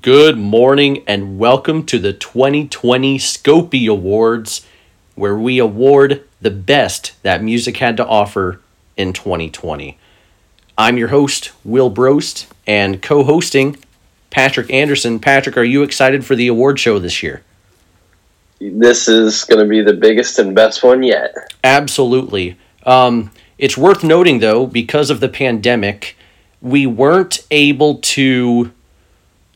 Good morning and welcome to the 2020 Scopie Awards, where we award the best that music had to offer in 2020. I'm your host, Will Brost, and co hosting Patrick Anderson. Patrick, are you excited for the award show this year? This is going to be the biggest and best one yet. Absolutely. Um, it's worth noting, though, because of the pandemic, we weren't able to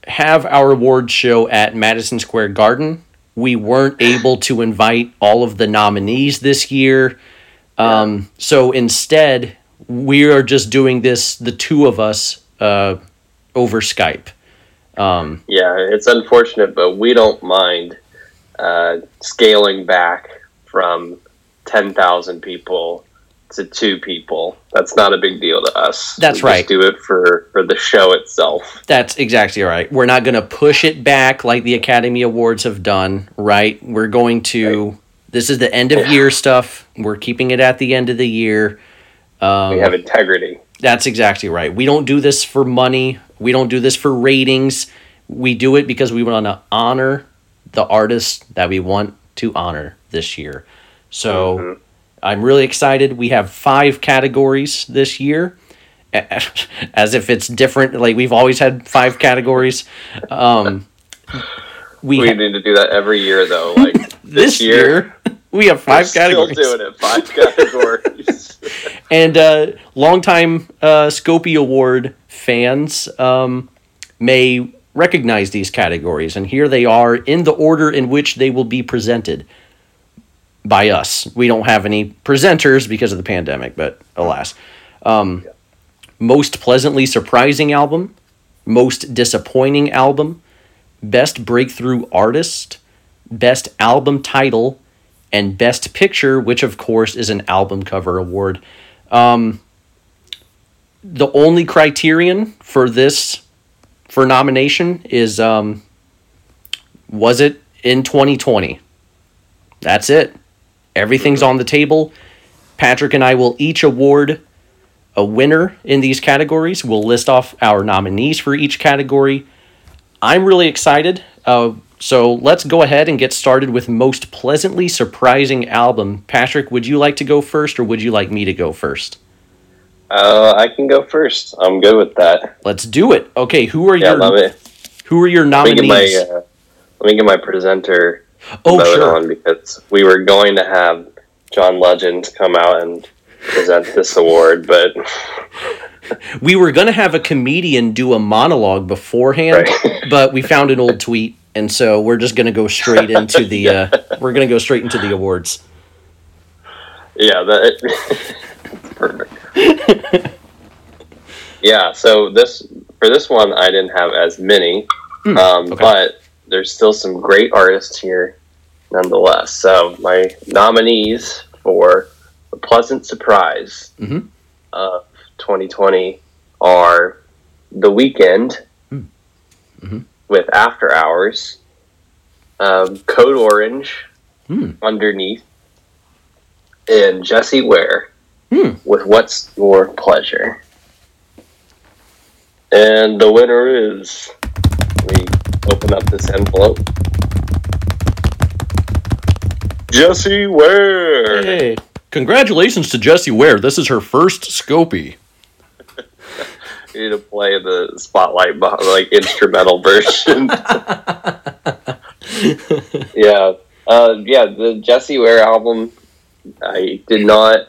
have our award show at Madison Square Garden. We weren't able to invite all of the nominees this year. Um, so instead, we are just doing this, the two of us, uh, over Skype. Um, Yeah, it's unfortunate, but we don't mind uh, scaling back from 10,000 people to two people. That's not a big deal to us. That's We right. Just do it for, for the show itself. That's exactly right. We're not going to push it back like the Academy Awards have done, right? We're going to. This is the end of year stuff. We're keeping it at the end of the year. Um, we have integrity. That's exactly right. We don't do this for money. We don't do this for ratings. We do it because we want to honor the artists that we want to honor this year. So Mhm. I'm really excited. We have five categories this year, as if it's different. Like we've always had five categories. Um, we We ha- need to do that every year, though. Like this this, year, year we have we're five still categories. doing it. Five categories. And uh, longtime uh, Scopie Award fans um, may recognize these categories, and here they are in the order in which they will be presented by us. We don't have any presenters because of the pandemic, but alas. Um, most pleasantly surprising album, most disappointing album, best breakthrough artist, best album title, and best picture, which of course is an album cover award. Um, the only criterion for this for nomination is um, was it in 2020? That's it. Everything's on the table. Patrick and I will each award a winner in these categories. We'll list off our nominees for each category. I'm really excited. Uh, so let's go ahead and get started with most pleasantly surprising album. Patrick, would you like to go first, or would you like me to go first? uh, I can go first. I'm good with that. Let's do it. Okay, who are Yeah, your love it. who are your Let me nominees? get my uh, let me get my presenter oh, sure. on because we were going to have John Legend come out and present this award, but We were gonna have a comedian do a monologue beforehand, Right. but we found an old tweet, and so we're just gonna go straight into the. Uh, we're gonna go straight into the awards. yeah, that perfect. yeah, so this for this one I didn't have as many, Hmm, um, okay. but there's still some great artists here nonetheless. So my nominees for the pleasant surprise Mhm. of 2020 are The Weeknd Hmm. Mhm. with After Hours, um, Code Orange Hmm. underneath, and Jessie Ware Hmm. with What's Your Pleasure. And the winner is. We open up this envelope. Jessie Ware. Hey, congratulations to Jessie Ware. This is her first Scopie. You need to play the spotlight, like instrumental version. yeah, uh, yeah. The Jessie Ware album, I did not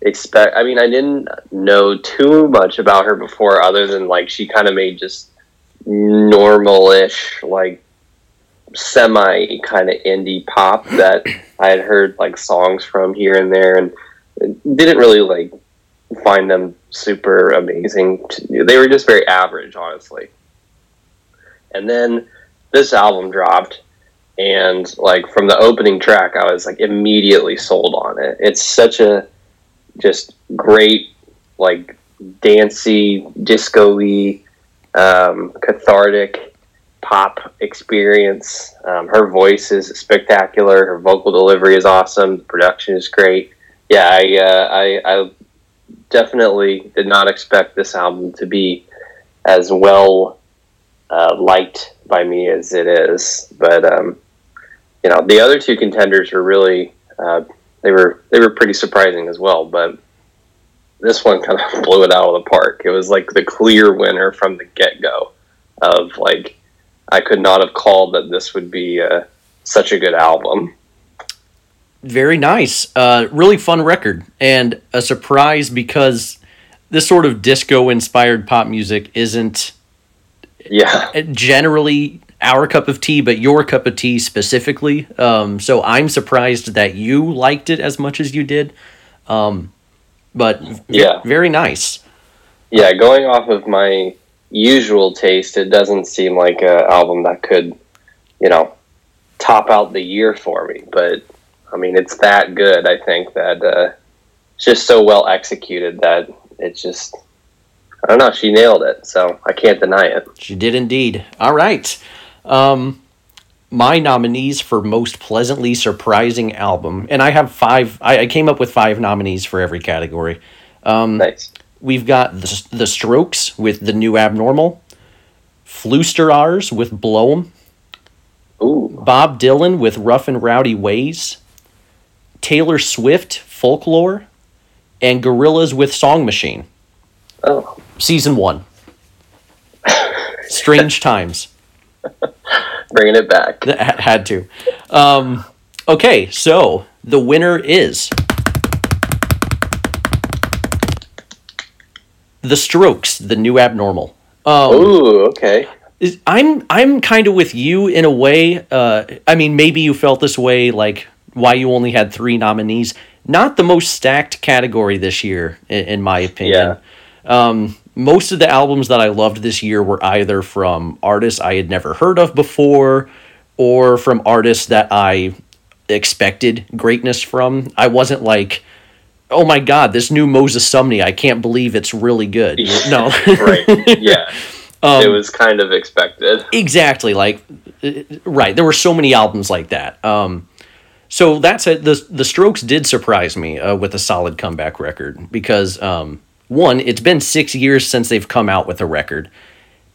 expect. I mean, I didn't know too much about her before, other than like she kind of made just normal-ish, like semi kind of indie pop that I had heard like songs from here and there, and didn't really like find them super amazing. They were just very average, honestly. And then this album dropped, and like from the opening track, I was like immediately sold on it. It's such a just great, like dancey, disco-y, um, cathartic pop experience. Um, her voice is spectacular. Her vocal delivery is awesome. The production is great. Yeah, I, uh, I, I definitely did not expect this album to be as well uh, liked by me as it is. But um, you know, the other two contenders were really uh, they were they were pretty surprising as well. But this one kind of blew it out of the park. It was like the clear winner from the get go. Of like, I could not have called that this would be uh, such a good album. Very nice. Uh, really fun record and a surprise because this sort of disco inspired pop music isn't yeah generally our cup of tea, but your cup of tea specifically. Um, so I'm surprised that you liked it as much as you did. Um, but yeah, very nice. Yeah, going off of my usual taste, it doesn't seem like an album that could, you know, top out the year for me. But I mean, it's that good. I think that uh, it's just so well executed that it's just. I don't know. She nailed it, so I can't deny it. She did indeed. All right. Um, my nominees for most pleasantly surprising album, and I have five. I, I came up with five nominees for every category. Um, nice. We've got the, the Strokes with the new Abnormal, Fluisteraars with Bloem, Ooh. Bob Dylan with Rough and Rowdy Ways, Taylor Swift Folklore, and Gorillaz with Song Machine. Oh. Season one. Strange times. Bringing it back. Had to. Um, okay, so the winner is The Strokes, the new abnormal. Um, Ooh, okay. I'm I'm kind of with you in a way. Uh, I mean, maybe you felt this way, like why you only had three nominees. Not the most stacked category this year, in, in my opinion. Yeah. Um, most of the albums that I loved this year were either from artists I had never heard of before or from artists that I expected greatness from. I wasn't like, oh my god, this new Moses Sumney, I can't believe it's really good. No. right. Yeah. Um, it was kind of expected. Exactly. Like, right. There were so many albums like that. Um, so that's it. The, the Strokes did surprise me uh, with a solid comeback record because um, one, it's been six years since they've come out with a record,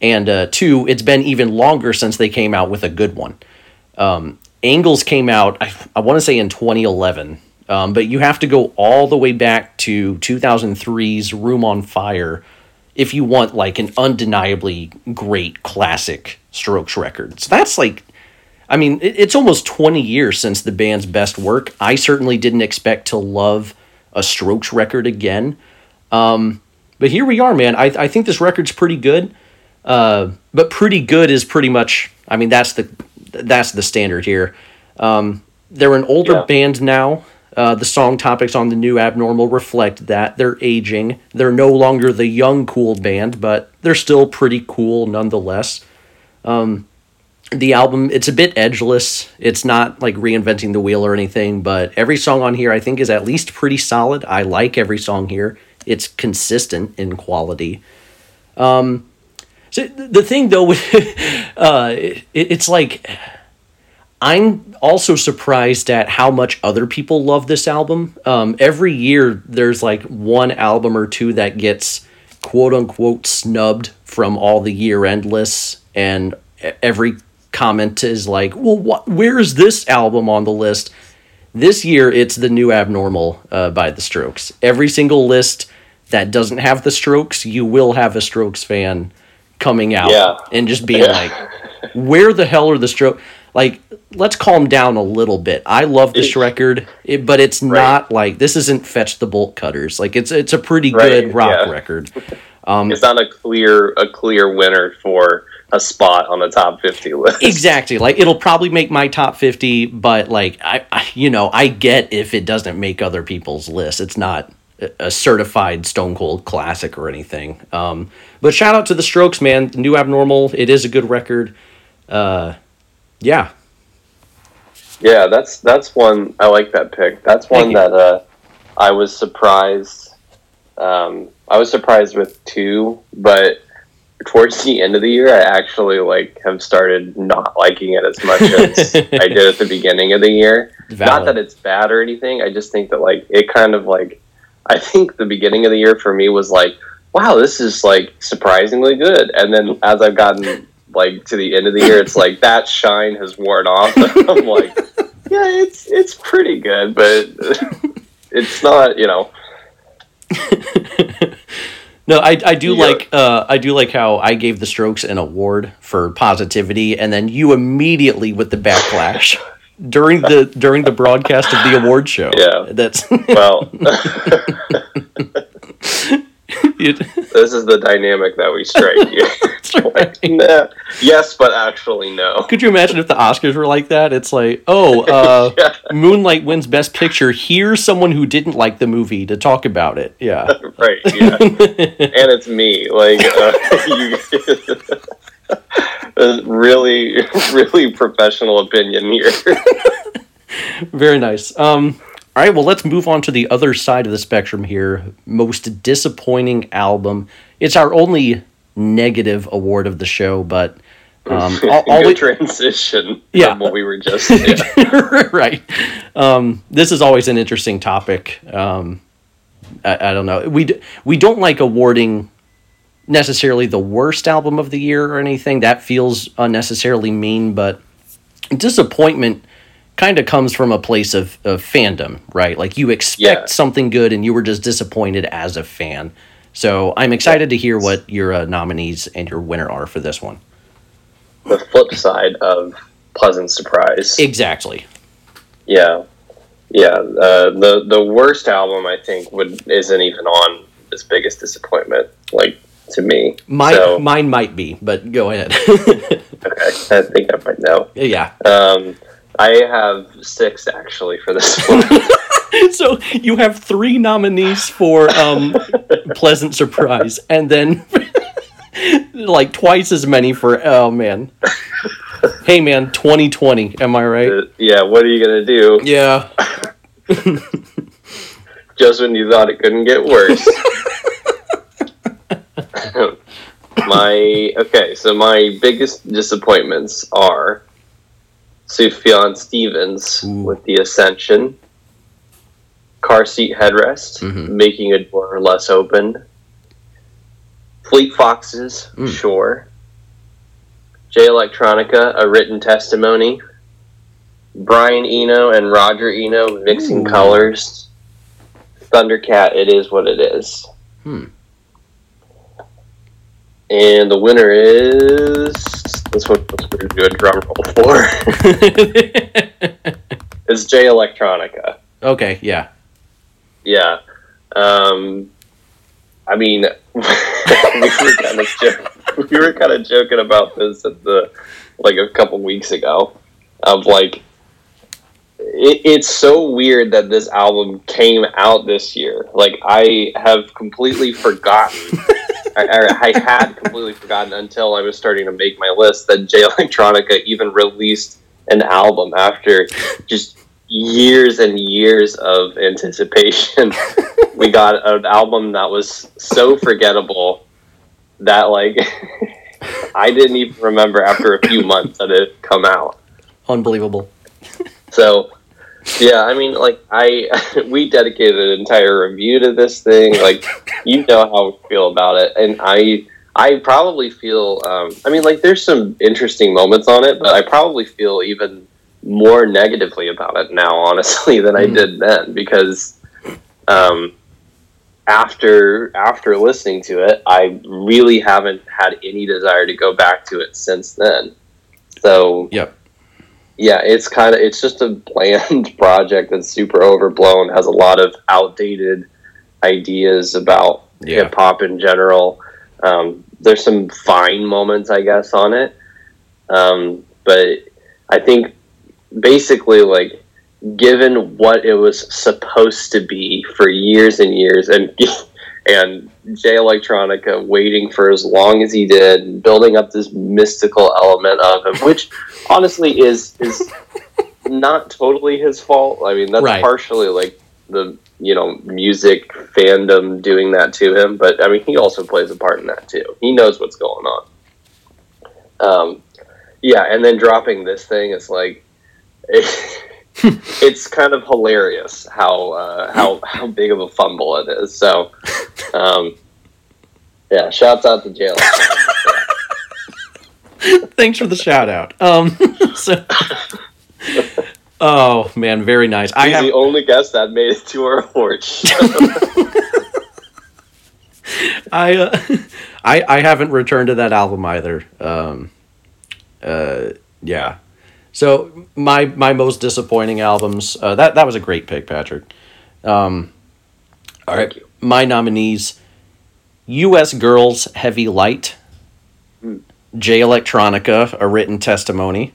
and uh, two, it's been even longer since they came out with a good one. Um, Angles came out, I, I want to say in 2011, um, but you have to go all the way back to 2003's Room on Fire if you want like an undeniably great classic Strokes record. So that's like, I mean, it, it's almost 20 years since the band's best work. I certainly didn't expect to love a Strokes record again. Um, but here we are, man. I, I think this record's pretty good. Uh, but pretty good is pretty much. I mean, that's the that's the standard here. Um, they're an older yeah. band now. Uh, the song topics on the new Abnormal reflect that they're aging. They're no longer the young cool band, but they're still pretty cool nonetheless. Um, the album it's a bit edgeless. It's not like reinventing the wheel or anything, but every song on here I think is at least pretty solid. I like every song here it's consistent in quality. Um, so the thing though, uh, it, it's like I'm also surprised at how much other people love this album. Um, every year, there's like one album or two that gets quote unquote snubbed from all the year end lists, and every comment is like, "Well, what? Where's this album on the list?" This year, it's the new Abnormal uh, by The Strokes. Every single list that doesn't have the strokes, you will have a strokes fan coming out yeah. and just being yeah. like, where the hell are the strokes? Like, let's calm down a little bit. I love this it, record, it, but it's right. not like this isn't fetch the bolt cutters. Like it's it's a pretty right. good rock yeah. record. Um, it's not a clear a clear winner for a spot on the top 50 list. Exactly. Like it'll probably make my top 50, but like I, I you know, I get if it doesn't make other people's lists. It's not a certified Stone Cold classic or anything. Um, but shout out to the Strokes, man. New Abnormal. It is a good record. Uh, yeah. Yeah, that's that's one I like that pick. That's one that uh, I was surprised. Um, I was surprised with two, but towards the end of the year, I actually like have started not liking it as much as I did at the beginning of the year. Valid. Not that it's bad or anything. I just think that like it kind of like I think the beginning of the year for me was like, wow, this is like surprisingly good. And then as I've gotten like to the end of the year, it's like that shine has worn off. I'm like, yeah, it's it's pretty good, but it's not, you know. No, I, I do Yeah. like uh, I do like how I gave the Strokes an award for positivity, and then you immediately with the backlash during the during the broadcast of the award show. Yeah. that's Well, this is the dynamic that we strike here. like, nah, yes, but actually no. Could you imagine if the Oscars were like that? It's like, oh, uh, Yeah. Moonlight wins Best Picture. Here's someone who didn't like the movie to talk about it. Yeah, Right, yeah. and it's me. Like, uh, you, really, really professional opinion here. very nice. Um, all right, well, let's move on to the other side of the spectrum here. Most disappointing album. It's our only negative award of the show, but um, al- Good always, transition Yeah. from what we were just. Yeah. right. Um, this is always an interesting topic. Um, I, I don't know. We d- we don't like awarding necessarily the worst album of the year or anything. That feels unnecessarily mean, but disappointment kind of comes from a place of, of fandom, right? Like you expect Yeah. something good and you were just disappointed as a fan. So I'm excited to hear what your uh, nominees and your winner are for this one. the flip side of pleasant surprise. Exactly. Yeah, yeah. Uh, the the worst album I think would isn't even on this biggest disappointment. Like to me, Mine, So, mine might be, but go ahead. okay, I think I might know. yeah. Um, I have six actually for this one. So you have three nominees for um, Pleasant Surprise, and then like twice as many for oh man. Hey man, 2020. Am I right? Uh, yeah, what are you gonna do? Yeah. Just when you thought it couldn't get worse. my okay, so my biggest disappointments are Sufjan Stevens Ooh. with the Ascension, car seat headrest, Mhm. making a door less open, Fleet Foxes, Mm. Shore, Jay Electronica, a written testimony, Brian Eno and Roger Eno mixing Ooh. colors. Thundercat, it is what it is. Hmm. And the winner is this one. We're gonna do a drum roll for. it's Jay Electronica. okay. Yeah. Yeah. Um, I mean, we were kind of jo- we were kind of joking about this at the like a couple weeks ago, of like. It, it's so weird that this album came out this year. Like I have completely forgotten. I, I I had completely forgotten until I was starting to make my list that Jay Electronica even released an album after just years and years of anticipation. we got an album that was so forgettable that like I didn't even remember after a few months that it had come out. Unbelievable. So yeah, I mean like I we dedicated an entire review to this thing. Like you know how I feel about it. And I I probably feel um I mean like there's some interesting moments on it, but I probably feel even more negatively about it now, honestly, than I Mhm. did then because um after after listening to it, I really haven't had any desire to go back to it since then. So Yep. Yeah, it's kind of it's just a bland project that's super overblown, has a lot of outdated ideas about Yeah. hip hop in general. Um, there's some fine moments, I guess, on it, um, but I think basically like given what it was supposed to be for years and years and and Jay Electronica waiting for as long as he did building up this mystical element of him which honestly is is not totally his fault. I mean that's Right. partially like the you know music fandom doing that to him but I mean he also plays a part in that too. He knows what's going on. Um yeah and then dropping this thing is like it's kind of hilarious how uh, how how big of a fumble it is. So, um, yeah, shouts out to Jalen. Thanks for the shout out. Um, so, oh man, very nice. I He's have the only guest that made it to our award. I, uh, I I haven't returned to that album either. Um, uh, yeah. So my my most disappointing albums. Uh, that that was a great pick, Patrick. Um, all right, my nominees: U.S. Girls Heavy Light, Hmm. Jay Electronica, a written testimony,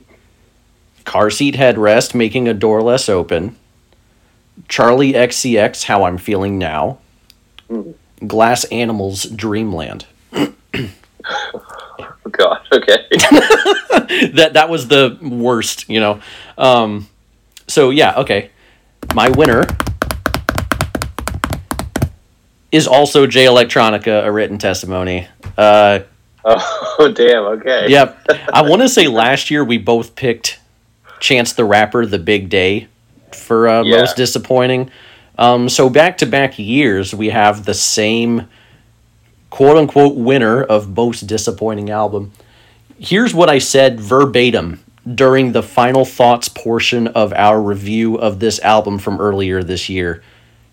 Car Seat Headrest, making a door less open, Charli XCX, How I'm Feeling Now, Hmm. Glass Animals, Dreamland. Oh, God, okay. that that was the worst, you know. Um, so yeah, okay. My winner is also Jay Electronica, a written testimony. Uh, Oh, damn, okay. yep. I want to say last year we both picked Chance the Rapper, The Big Day, for uh, Yeah. most disappointing. Um, so back to back years, we have the same quote unquote winner of most disappointing album. Here's what I said verbatim during the final thoughts portion of our review of this album from earlier this year,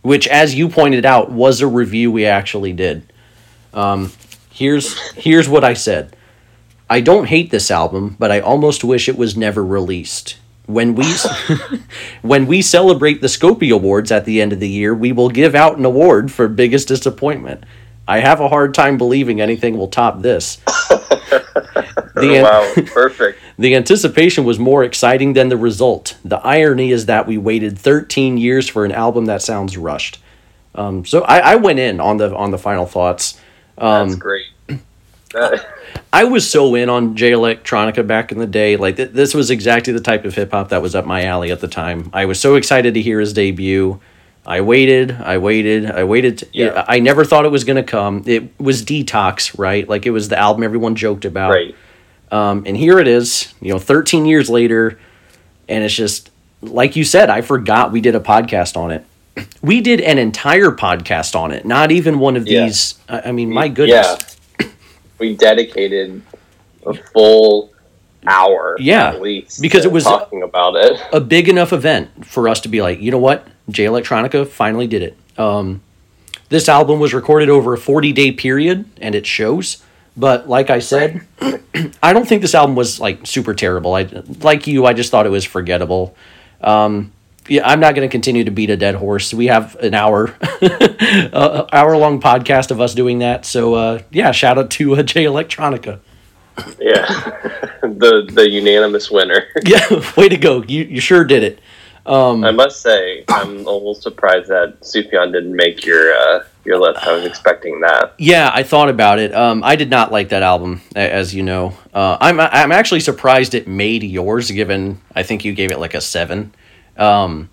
which, as you pointed out, was a review we actually did. Um, here's here's what I said. I don't hate this album, but I almost wish it was never released. When we when we celebrate the Scopie Awards at the end of the year, we will give out an award for biggest disappointment. I have a hard time believing anything will top this. The- wow, perfect. The anticipation was more exciting than the result. The irony is that we waited 13 years for an album that sounds rushed. Um, so I, I went in on the on the final thoughts. That's great. I was so in on Jay Electronica back in the day. Like th- this was exactly the type of hip hop that was up my alley at the time. I was so excited to hear his debut. I waited, I waited, I waited. Yeah. I never thought it was going to come. It was Detox, right? Like it was the album everyone joked about. right. Um, and here it is, you know, 13 years later, and it's just like you said. I forgot we did a podcast on it. We did an entire podcast on it. Not even one of Yeah. these. I mean, my goodness. Yeah. We dedicated a full hour, Yeah, at least, because it was- talking about it. a big enough event for us to be like, you know what, Jay Electronica finally did it. Um, this album was recorded over a 40 day period, and it shows. But like I said, I don't think this album was like super terrible. I like you, I just thought it was forgettable. Um, yeah, I'm not going to continue to beat a dead horse. We have an hour, uh, hour long podcast of us doing that. So uh, yeah, shout out to uh, Jay Electronica. Yeah, the the unanimous winner. Yeah, way to go. You you sure did it. Um, I must say, I'm a little surprised that Sufjan didn't make your uh, your list. I was expecting that. Yeah, I thought about it. Um, I did not like that album, as you know. Uh, I'm I'm actually surprised it made yours, given I think you gave it like a seven. Um,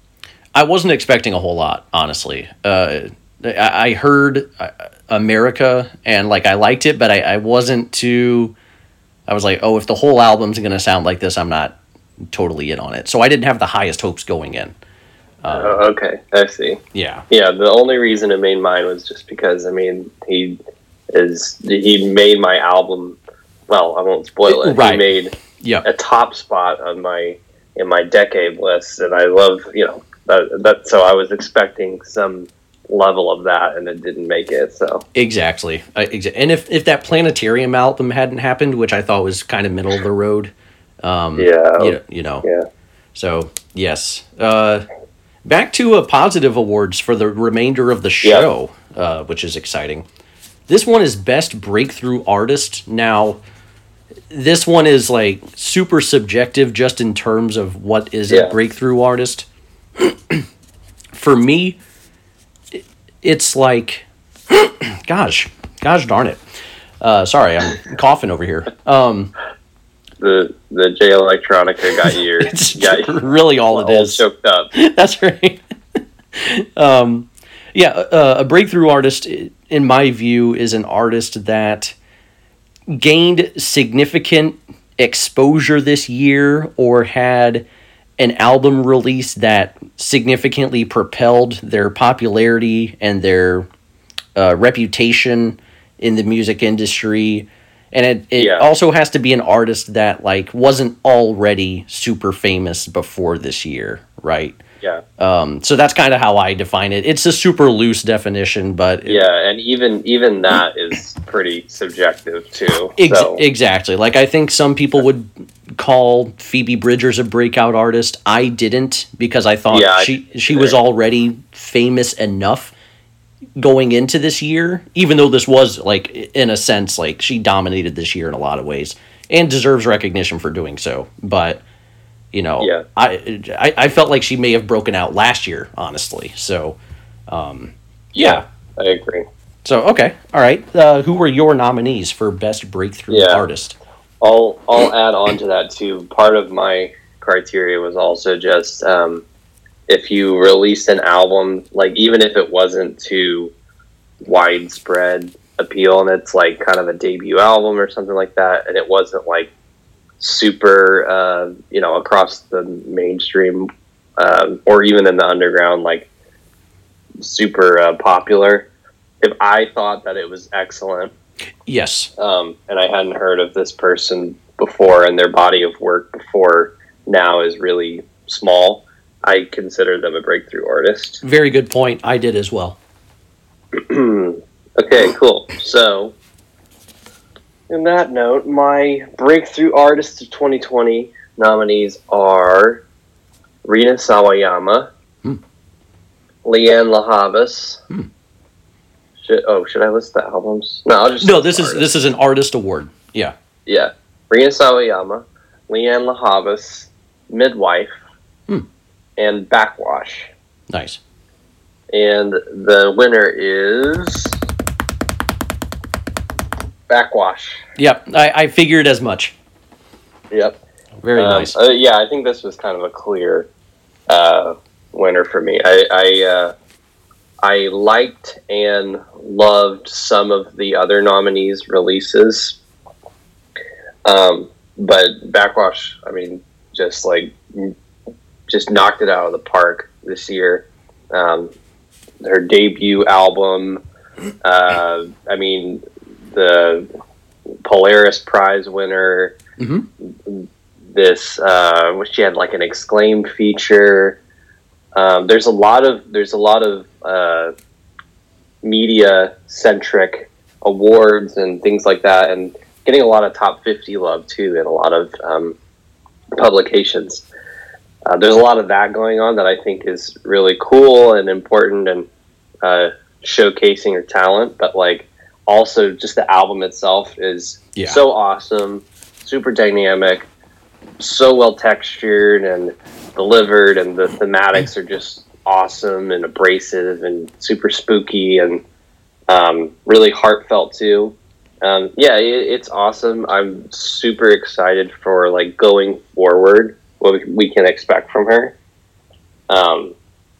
I wasn't expecting a whole lot, honestly. Uh, I, I heard uh, America and like I liked it, but I, I wasn't too. I was like, oh, if the whole album's gonna sound like this, I'm not totally in on it. So I didn't have the highest hopes going in. Oh, okay, I see. Yeah, Yeah, the only reason it made mine was just because I mean he is he made my album. Well, I won't spoil it. Right. He made yeah. a top spot on my in my decade list, and I love you know that, that. So I was expecting some level of that, and it didn't make it. So Exactly. I, exa- and if, if that planetarium album hadn't happened, which I thought was kind of middle of the road, um, yeah, you, you know. yeah. So yes. Uh, back to uh, positive awards for the remainder of the show, uh, which is exciting. This one is best breakthrough artist. Now, this one is like super subjective, just in terms of what is Yeah. a breakthrough artist. for me, it's like, gosh, gosh darn it. Uh, sorry, I'm coughing over here. Um, The the Jay Electronica got your got really all it all is. choked up. That's right. um, yeah, uh, a breakthrough artist, in my view, is an artist that gained significant exposure this year or had an album release that significantly propelled their popularity and their uh, reputation in the music industry and it, it Yeah. also has to be an artist that like wasn't already super famous before this year, right? Yeah. Um, so that's kind of how I define it. It's a super loose definition, but it- Yeah, and even even that is pretty subjective too. Ex- so Exactly. Like I think some people would call Phoebe Bridgers a breakout artist. I didn't because I thought Yeah, she didn't she was already famous enough going into this year, even though this was like in a sense like she dominated this year in a lot of ways and deserves recognition for doing so. But you know, Yeah. I, I I felt like she may have broken out last year, honestly. So um, yeah. I agree. So okay, all right. Uh, who were your nominees for best breakthrough Yeah. artist? I'll I'll add on to that too. Part of my criteria was also just um, if you released an album, like even if it wasn't to widespread appeal, and it's like kind of a debut album or something like that, and it wasn't like super, uh, you know, across the mainstream um, or even in the underground, like super uh, popular. If I thought that it was excellent Yes. um, and I hadn't heard of this person before, and their body of work before now is really small. I consider them a breakthrough artist. Very good point. I did as well. okay, cool. So, in that note, my breakthrough artist of 2020 nominees are Rina Sawayama, Hmm. Lianne La Havas. Hmm. Should, oh, should I list the albums? No, I'll just No, this is artists. this is an artist award. Yeah. Yeah. Rina Sawayama, Leanne LaHavas, Midwife. And Backxwash. Nice. And the winner is Backxwash. Yep. I, I figured as much. Yep. Very Um, nice. uh, yeah, I think this was kind of a clear uh, winner for me. I I, uh, I liked and loved some of the other nominees' releases, um, but Backxwash, I mean, just like just knocked it out of the park this year. Um, her debut album, uh, I mean, the Polaris Prize winner Mhm. this uh she had like an exclaim feature um, there's a lot of there's a lot of uh, media centric awards and things like that and getting a lot of top 50 love too in a lot of um, publications uh, there's a lot of that going on that i think is really cool and important and uh, showcasing her talent but like also just the album itself is Yeah. so awesome super dynamic so well textured and delivered and the thematics are just awesome and abrasive and super spooky and um, really heartfelt too. Um, yeah it, it's awesome. I'm super excited for like going forward what we, can expect from her um,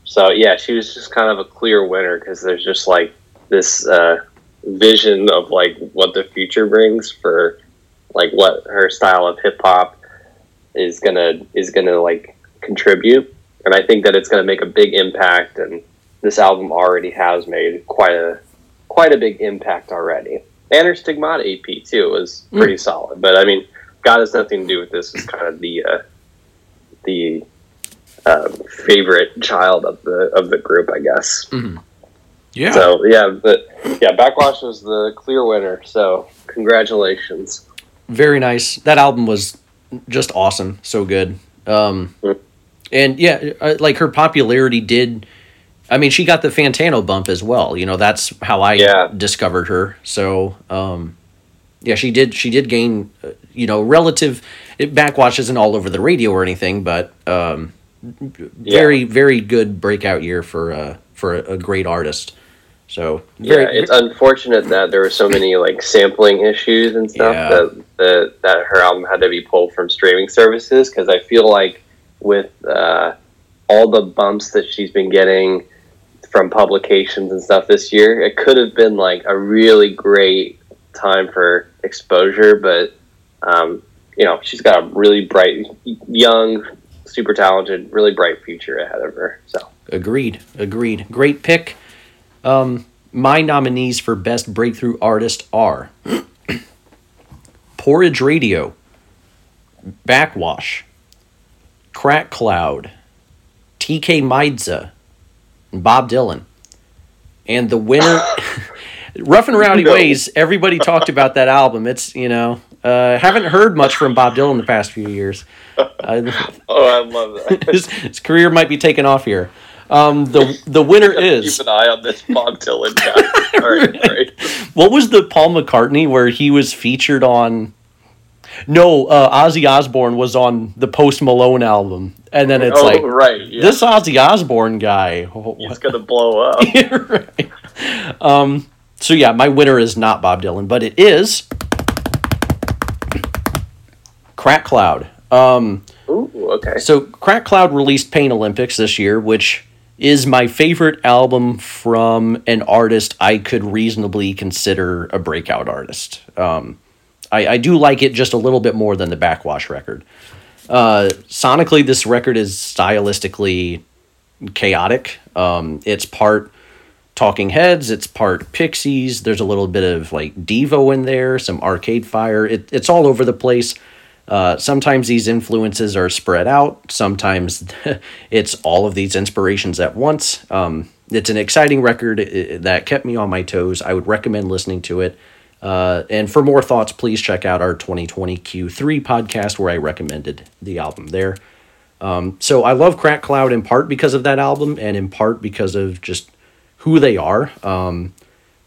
so yeah she was just kind of a clear winner because there's just like this uh, vision of like what the future brings for like what her style of hip hop is gonna is gonna like contribute, and I think that it's gonna make a big impact. And this album already has made quite a quite a big impact already. And her Stigmata EP too was pretty solid. But I mean, God has nothing to do with this. Is kind of the uh, the um, favorite child of the of the group, I guess. yeah. So yeah, but yeah, Backxwash was the clear winner. So congratulations. Very nice. That album was just awesome. So good. Um, Mm. and yeah, uh, like her popularity did. I mean, she got the Fantano bump as well. You know, that's how I Yeah. discovered her. So, um, yeah, she did. She did gain. Uh, you know, relative. It, Backxwash isn't all over the radio or anything, but um, very, very good breakout year for uh, for a, a great artist. So, very, yeah, it's unfortunate that there were so many like sampling issues and stuff Yeah. that, that that her album had to be pulled from streaming services because I feel like with uh, all the bumps that she's been getting from publications and stuff this year, it could have been like a really great time for exposure, but um, you know she's got a really bright, young, super talented, really bright future ahead of her. So Agreed. Agreed. Great pick. Um, my nominees for best breakthrough artist are Porridge Radio, Backxwash, Crack Cloud, Tkay Maidza, and Bob Dylan. And the winner, Rough and Rowdy No. Ways, everybody talked about that album. It's, you know, uh, haven't heard much from Bob Dylan the past few years. Uh, Oh, I love that. his, his career might be taking off here. Um, the the winner is Keep an eye on this Bob Dylan guy. All right, great. what was the Paul McCartney where he was featured on? No, uh, Ozzy Osbourne was on the Post Malone album, and then it's oh, like right. Yeah. this Ozzy Osbourne guy. oh, He's gonna blow up. right. Um. So yeah, my winner is not Bob Dylan, but it is Crack Cloud. Um. Ooh, okay. So Crack Cloud released Pain Olympics this year, which is my favorite album from an artist I could reasonably consider a breakout artist. Um, I, I do like it just a little bit more than the Backxwash record. Uh, sonically, this record is stylistically chaotic. Um, it's part Talking Heads, it's part Pixies. There's a little bit of like Devo in there, some Arcade Fire. It, it's all over the place. Uh, sometimes these influences are spread out. Sometimes it's all of these inspirations at once. Um, it's an exciting record uh, that kept me on my toes. I would recommend listening to it. Uh, and for more thoughts, please check out our 2020 Q3 podcast where I recommended the album there. Um, so I love Crack Cloud in part because of that album and in part because of just who they are. Um,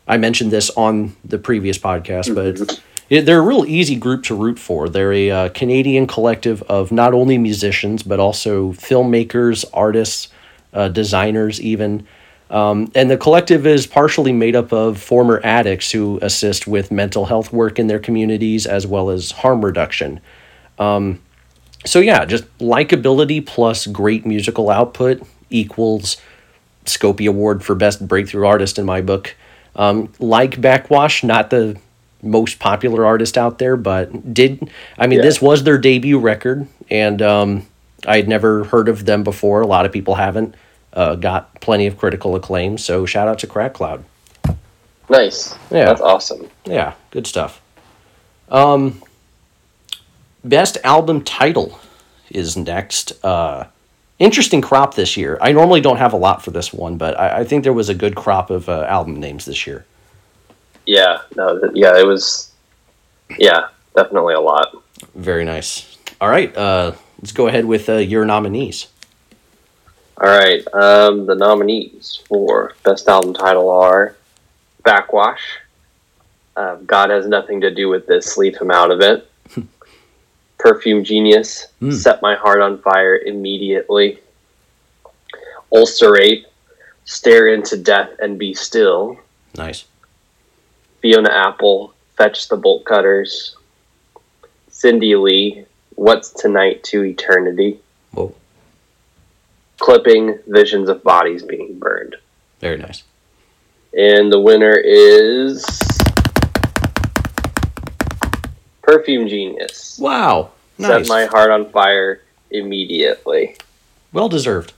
I mentioned this on the previous podcast, but it, they're a real easy group to root for. They're a uh, Canadian collective of not only musicians, but also filmmakers, artists, uh, designers, even. Um, and the collective is partially made up of former addicts who assist with mental health work in their communities as well as harm reduction. Um, so, yeah, just likability plus great musical output equals Scopie Award for Best Breakthrough Artist in my book. Um, like Backxwash, not the most popular artist out there, but did I mean Yeah. this was their debut record, and um, I had never heard of them before. A lot of people haven't. Uh, got plenty of critical acclaim, so shout out to Crack Cloud. Nice. Yeah. That's awesome. Yeah, good stuff. Um, best album title is next. Uh, interesting crop this year. I normally don't have a lot for this one, but I, I think there was a good crop of uh, album names this year. Yeah. No. th- Yeah. It was. Yeah. Definitely a lot. Very nice. All right, uh, let's go ahead with uh, your nominees. All right. Um, the nominees for best album title are Backxwash. Uh, God has nothing to do with this. Leave him out of it. Perfume Genius. Hmm. Set my heart on fire immediately. Ulcerate. Stare into death and be still. Nice. Fiona Apple. Fetch the bolt cutters. Cindy Lee. What's tonight to eternity? Whoa, Clipping visions of bodies being burned. very nice. And the winner is Perfume Genius. Wow, nice. Set my heart on fire immediately. well deserved.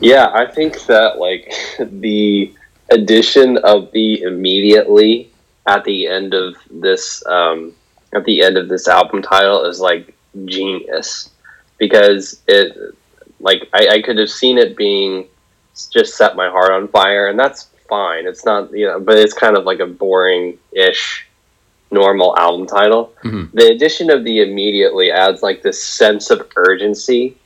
Yeah, I think that like the addition of the immediately at the end of this um, at the end of this album title is like genius. Because it like I, I could have seen it being just set my heart on fire and that's fine. It's not you know but it's kind of like a boring ish normal album title. Mhm. the addition of the immediately adds like this sense of urgency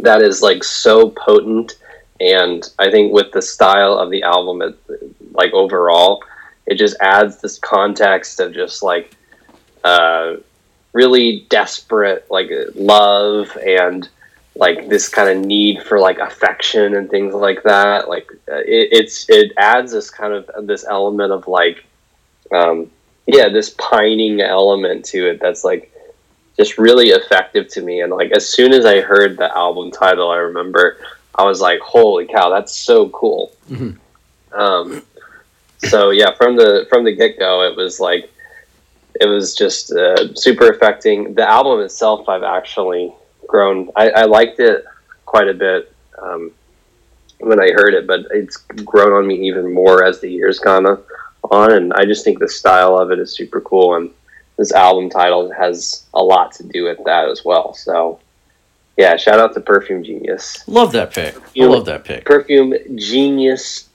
that is like so potent and i think with the style of the album it, like overall it just adds this context of just like uh really desperate like love and like this kind of need for like affection and things like that. Like uh, it, it's it adds this kind of this element of like um yeah this pining element to it that's like just really effective to me. And like as soon as i heard the album title i remember i was like holy cow that's so cool Mhm. um so yeah from the from the get-go it was like it was just uh, super affecting the album itself i've actually grown i, I liked it quite a bit um, when i heard it but it's grown on me even more as the years gone on and i just think the style of it is super cool and this album title has a lot to do with that as well. So, yeah, shout out to Perfume Genius. Love that pick. I You- love that pick. Perfume Genius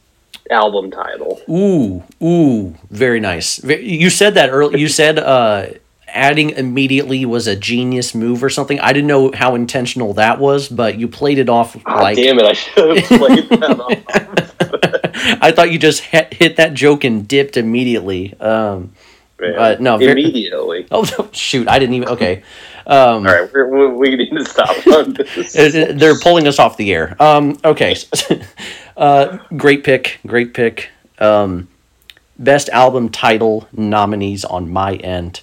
album title. Ooh, ooh, very nice. You said that earlier. You said uh, adding immediately was a genius move or something. I didn't know how intentional that was, but you played it off Ah, like damn it! I should have played that off. I thought you just hit, hit that joke and dipped immediately. Um, Man. Uh, no, very- immediately. oh shoot, I didn't even. Okay, um, All right, we need to stop on this. They're pulling us off the air. Um, okay. uh, great pick. Great pick. Um, best album title nominees on my end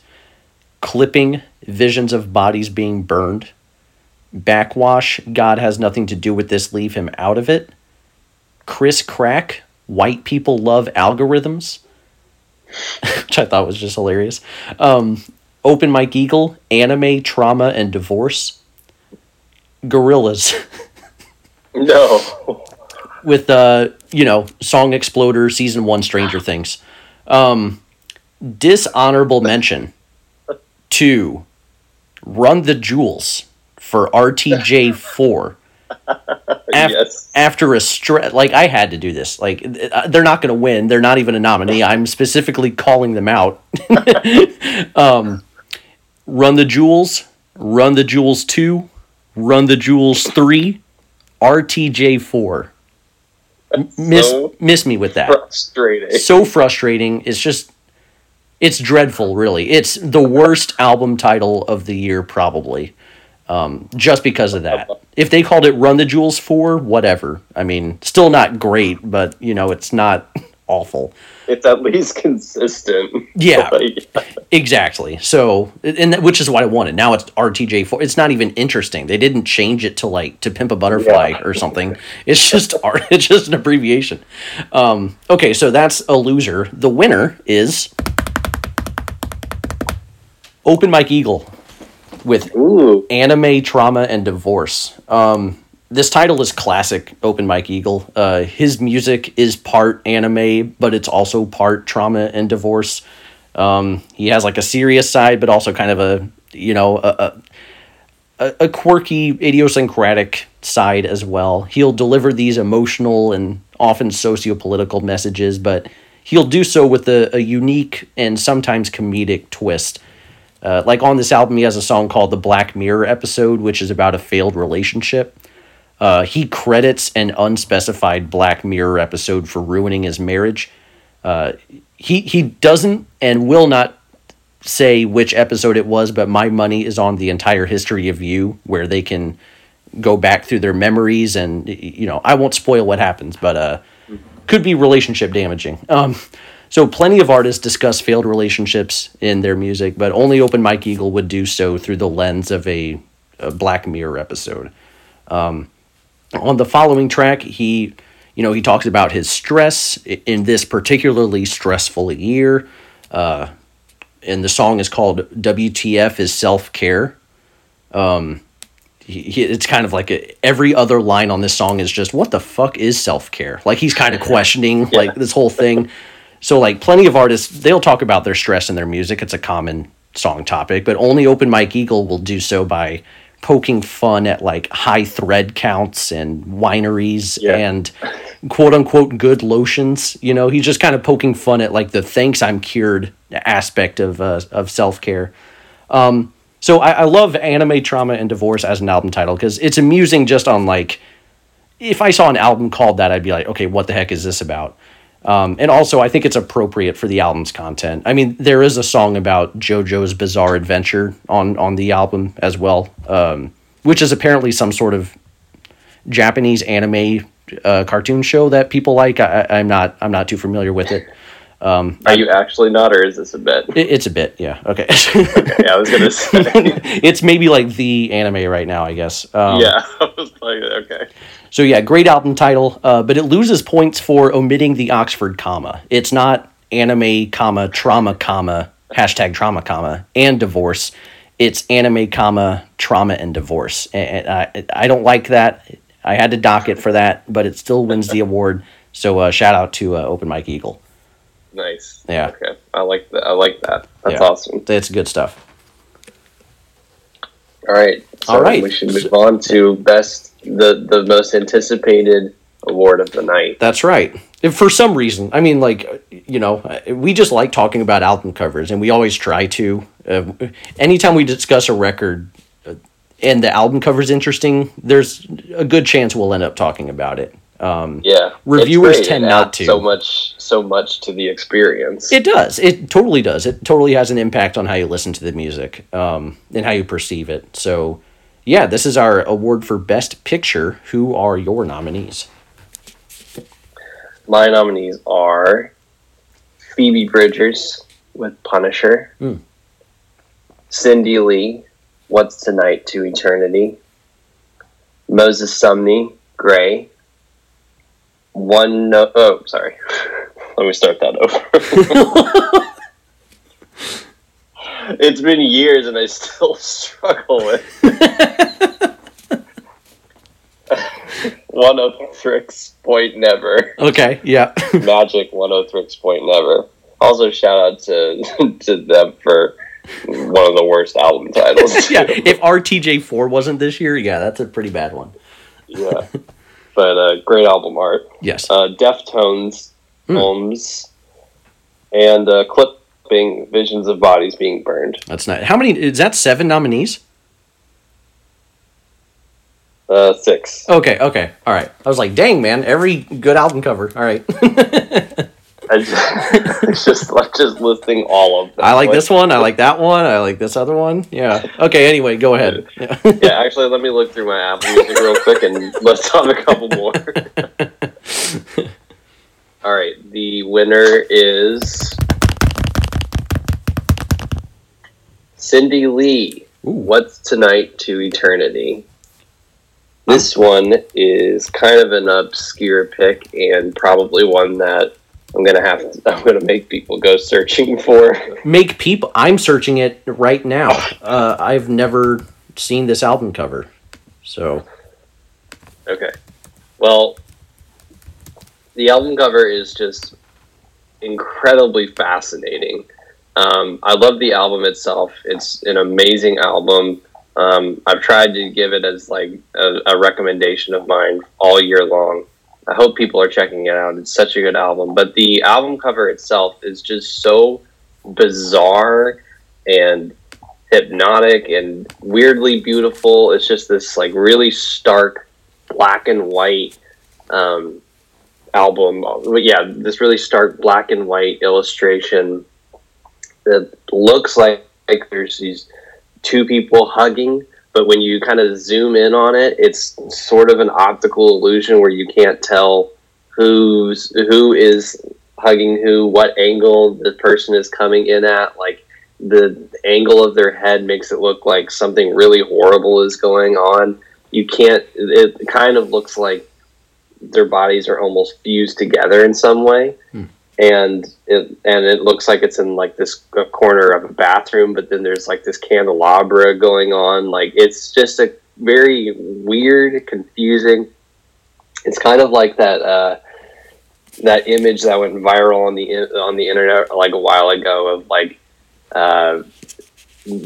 Clipping, Visions of Bodies Being Burned. Backxwash, God Has Nothing to Do with This, Leave Him Out of It. Chris Crack, White People Love Algorithms, which I thought was just hilarious. Um, Open Mike Eagle, Anime, Trauma, and Divorce. Gorillaz no. with uh you know Song Exploder season one Stranger Things. Um, dishonorable mention to Run the Jewels for RTJ four. Af- yes. After a stretch, like I had to do this. Like uh, they're not going to win. They're not even a nominee. I'm specifically calling them out. um, Run the Jewels, Run the Jewels two, Run the Jewels three, RTJ four. Miss so miss me with that. frustrating. So frustrating. It's just it's dreadful. Really, it's the worst album title of the year probably. Um, just because of that. If they called it Run the Jewels 4, whatever. I mean, still not great, but you know, it's not awful. It's at least consistent. Yeah. Like, Exactly. So, and that, which is what I wanted. Now it's RTJ4. It's not even interesting. They didn't change it to like to Pimp a Butterfly Yeah. or something. It's just art. It's just an abbreviation. Um, okay, so that's a loser. The winner is Open Mike Eagle with ooh. anime trauma and divorce. Um this title is classic open mike eagle. Uh his music is part anime but it's also part trauma and divorce. Um he has like a serious side but also kind of a you know a, a, a quirky idiosyncratic side as well. He'll deliver these emotional and often socio-political messages but he'll do so with a, a unique and sometimes comedic twist uh, like on this album, he has a song called "The Black Mirror Episode," which is about a failed relationship. Uh, he credits an unspecified Black Mirror episode for ruining his marriage. Uh, he he doesn't and will not say which episode it was, but my money is on the entire history of you, where they can go back through their memories and you know I won't spoil what happens, but uh, could be relationship damaging. Um, so plenty of artists discuss failed relationships in their music, but only Open Mike Eagle would do so through the lens of a, a Black Mirror episode. Um, on the following track, he, you know, he talks about his stress in this particularly stressful year. Uh, and the song is called "WTF is Self Care." Um, he, he, it's kind of like a, every other line on this song is just what the fuck is self care? Like he's kind of questioning like this whole thing. So like plenty of artists, they'll talk about their stress in their music. It's a common song topic, but only Open Mike Eagle will do so by poking fun at like high thread counts and wineries Yeah. and quote unquote good lotions. You know, he's just kind of poking fun at like the thanks I'm cured aspect of uh, of self care. Um, so I, I love anime trauma and divorce as an album title because it's amusing just on like if I saw an album called that, I'd be like, okay, what the heck is this about? Um, and also, I think it's appropriate for the album's content. I mean, there is a song about JoJo's Bizarre Adventure on on the album as well, um, which is apparently some sort of Japanese anime uh, cartoon show that people like. I, I'm not I'm not too familiar with it. Are you actually not, or is this a bit? it it's a bit, yeah. Okay, yeah, I was gonna say. it's maybe like the anime right now, I guess. Um, yeah, I was like, okay. So yeah, great album title, uh, but it loses points for omitting the Oxford comma. It's not anime comma trauma comma hashtag trauma comma and divorce. It's anime comma trauma and divorce, and I I don't like that. I had to dock it for that, but it still wins the award. So uh, shout out to uh, Open Mike Eagle. Nice. Yeah. Okay. I like that. I like that. That's Yeah. awesome. That's good stuff. All right. So All right. We should move on to best the the most anticipated award of the night. That's right. If for some reason, I mean, like, you know, we just like talking about album covers, and we always try to. Uh, anytime we discuss a record uh, and the album cover is interesting, there's a good chance we'll end up talking about it. Um, Yeah. Reviewers tend not to. So much so much to the experience. It does. It totally does. It totally has an impact on how you listen to the music um, and how you perceive it. So, yeah, this is our award for Best Picture. Who are your nominees? My nominees are Phoebe Bridgers with Punisher, Hmm. Cindy Lee, What's Tonight to Eternity, Moses Sumney, Gray, One No. Oh, sorry. Let me start that over. it's been years and I still struggle with. One oh of tricks point never Okay, yeah. magic Oneohtrix Point Never. Also, shout out to to them for one of the worst album titles. yeah, if RTJ4 wasn't this year, yeah, that's a pretty bad one. yeah. But uh, great album art. Yes. Uh, Deftones. Ohms, and uh, clipping visions of bodies being burned. That's not. How many? Is that seven nominees? Uh, six. Okay, okay. All right. I was like, dang, man, every good album cover. All right. It's just like just listing all of them. I like this one. I like that one. I like this other one. Yeah. Okay, anyway, go ahead. Yeah. Yeah, actually, let me look through my Apple Music real quick and let's have a couple more. All right, the winner is Cindy Lee. Ooh. What's tonight to eternity? This one is kind of an obscure pick and probably one that I'm gonna have to, I'm gonna make people go searching for. Make people. I'm searching it right now. Uh, I've never seen this album cover, so Okay. Well, the album cover is just incredibly fascinating. Um, I love the album itself. It's an amazing album. Um, I've tried to give it as like a, a recommendation of mine all year long. I hope people are checking it out. It's such a good album. But the album cover itself is just so bizarre and hypnotic and weirdly beautiful. It's just this like really stark black and white um, album. Yeah, this really stark black and white illustration that looks like, like there's these two people hugging, but when you kind of zoom in on it, it's sort of an optical illusion where you can't tell who's who is hugging who, what angle the person is coming in at. Like the angle of their head makes it look like something really horrible is going on. You can't. It kind of looks like their bodies are almost fused together in some way, hmm. And it and it looks like it's in like this corner of a bathroom. But then there's like this candelabra going on. Like it's just a very weird, confusing. It's kind of like that. Uh, that image that went viral on the on the internet like a while ago of like uh,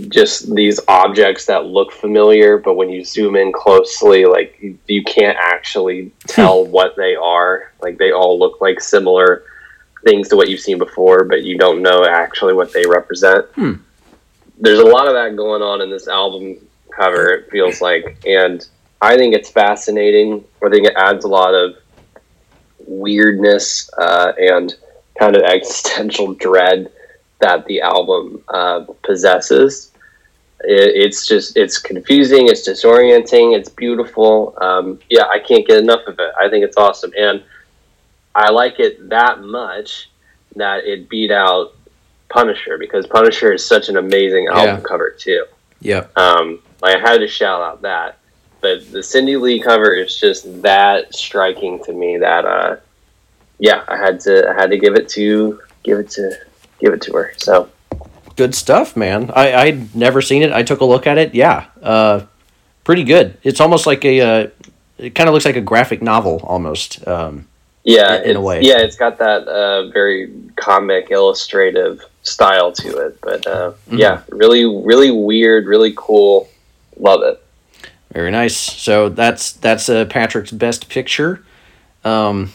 just these objects that look familiar, but when you zoom in closely, like you, you can't actually tell what they are. Like they all look like similar things to what you've seen before, but you don't know actually what they represent. Hmm. There's a lot of that going on in this album cover. It feels like, and I think it's fascinating. I think it adds a lot of weirdness uh, and kind of existential dread that the album uh, possesses. It, it's just it's confusing, it's disorienting, it's beautiful. Um, yeah, I can't get enough of it. I think it's awesome, and I like it that much that it beat out Punisher because Punisher is such an amazing album Yeah. cover too. Yeah. Um, I had to shout out that, but the Cindy Lee cover is just that striking to me that uh, yeah, I had to I had to give it to give it to give it to her. So Good stuff, man. I I'd never seen it. I took a look at it. Yeah. Uh, pretty good. It's almost like a. Uh, it kind of looks like a graphic novel almost. Um, yeah, In- in a way. yeah, it's got that uh, very comic illustrative style to it. But uh, yeah, really, really weird, really cool. Love it. Very nice. So that's that's uh, Patrick's best picture. Um,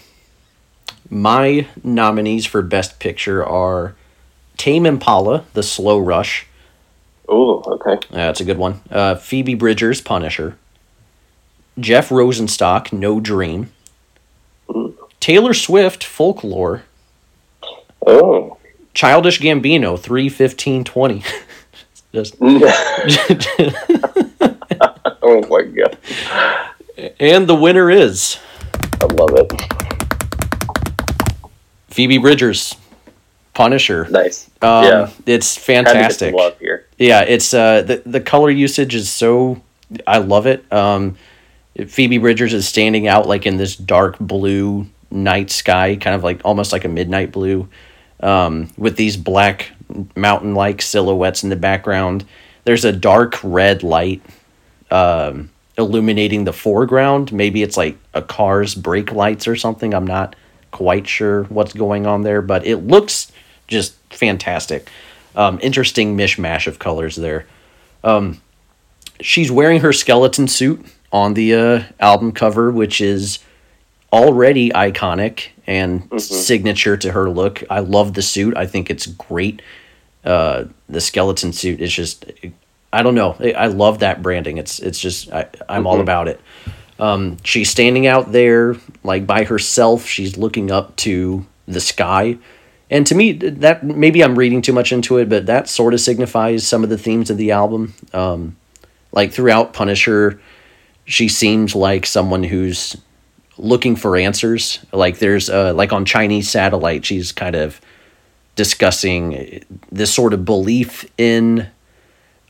my nominees for best picture are Tame Impala, The Slow Rush. Oh, okay. That's a good one. Uh, Phoebe Bridgers, Punisher. Jeff Rosenstock, No Dream. Taylor Swift, Folklore. Oh. Childish Gambino, 31520. Just oh my god. and the winner is I love it. Phoebe Bridgers, Punisher. Nice. Um, yeah. it's Had to get some fantastic. love here. Yeah, it's uh the the color usage is so I love it. Um, Phoebe Bridgers is standing out like in this dark blue night sky, kind of like almost like a midnight blue, um, with these black mountain like silhouettes in the background. There's a dark red light um, illuminating the foreground. Maybe it's like a car's brake lights or something. I'm not quite sure what's going on there, but it looks just fantastic. Um, interesting mishmash of colors there. Um, she's wearing her skeleton suit on the uh, album cover, which is already iconic and signature to her look. I love the suit. I think it's great. Uh, the skeleton suit is just, I don't know. I love that branding. It's it's just I, I'm all about it. Um, she's standing out there like by herself. She's looking up to the sky. And to me, that maybe I'm reading too much into it, but that sort of signifies some of the themes of the album. Um, like throughout Punisher, she seems like someone who's looking for answers. Like there's uh, like on Chinese satellite, she's kind of discussing this sort of belief in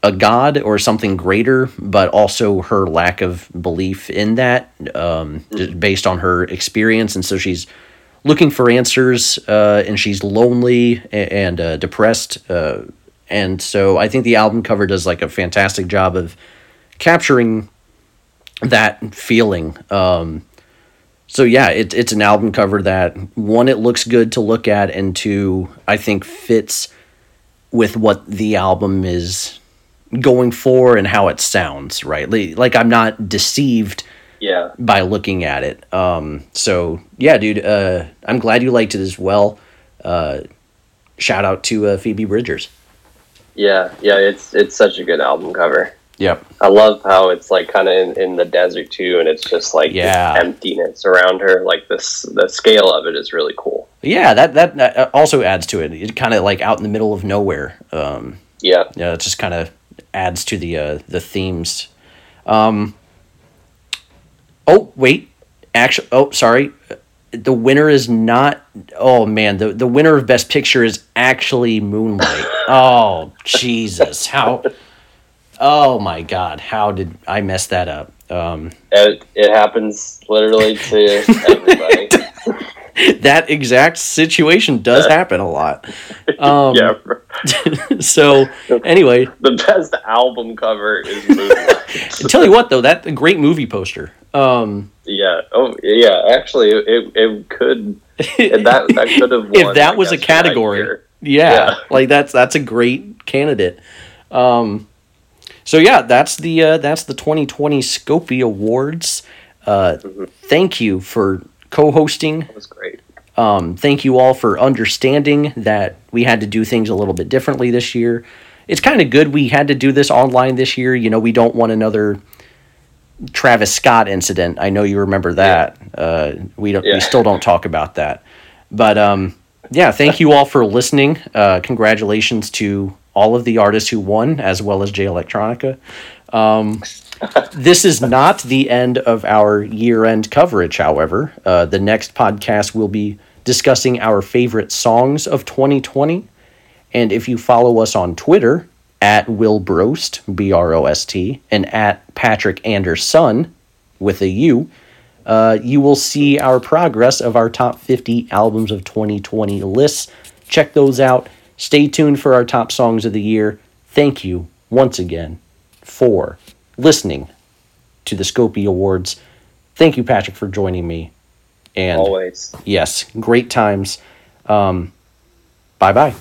a god or something greater, but also her lack of belief in that, um, based on her experience, and so she's looking for answers, uh, and she's lonely and uh, depressed, uh, and so I think the album cover does like a fantastic job of capturing that feeling. Um, so yeah, it, it's an album cover that one, it looks good to look at, and two, I think fits with what the album is going for and how it sounds. Right, like I'm not deceived Yeah. by looking at it. Um, so yeah, dude, uh, I'm glad you liked it as well. Uh, shout out to uh, Phoebe Bridgers. Yeah. Yeah. It's it's such a good album cover. Yep. I love how it's like kind of in, in the desert too, and it's just like Yeah. emptiness around her. Like this, the scale of it is really cool. Yeah, that that, that also adds to it. It kind of like out in the middle of nowhere. Um, Yeah. yeah, it just kind of adds to the uh, the themes. Um, oh wait, actually, oh sorry, the winner is not. Oh man, the the winner of Best Picture is actually Moonlight. oh Jesus, how? Oh my God, how did I mess that up? Um, It, it happens literally to everybody. that exact situation does happen a lot. Um, yeah. So anyway, The best album cover is Moonlight. tell you what though, that a great movie poster. Um, yeah. Oh, yeah. Actually, it, it could that that could have if that was a category, yeah, Yeah. like that's that's a great candidate. Um, so yeah, that's the uh, that's the 2020 Scopie Awards. Uh, Thank you for co-hosting. That was great. Um, thank you all for understanding that we had to do things a little bit differently this year. It's kind of good we had to do this online this year. You know, we don't want another Travis Scott incident. I know you remember that. Uh, we don't. We still don't talk about that. But um, yeah, thank you all for listening. Uh, congratulations to all of the artists who won, as well as Jay Electronica. Um, this is not the end of our year end coverage, however. Uh, the next podcast will be discussing our favorite songs of 2020. And if you follow us on Twitter at Will Brost, B R O S T, and at Patrick Anderson with a U, uh, you will see our progress of our top 50 albums of 2020 lists. Check those out. Stay tuned for our top songs of the year. Thank you once again for listening to the Scopie Awards. Thank you, Patrick, for joining me. And Always. yes, great times. Um, bye bye.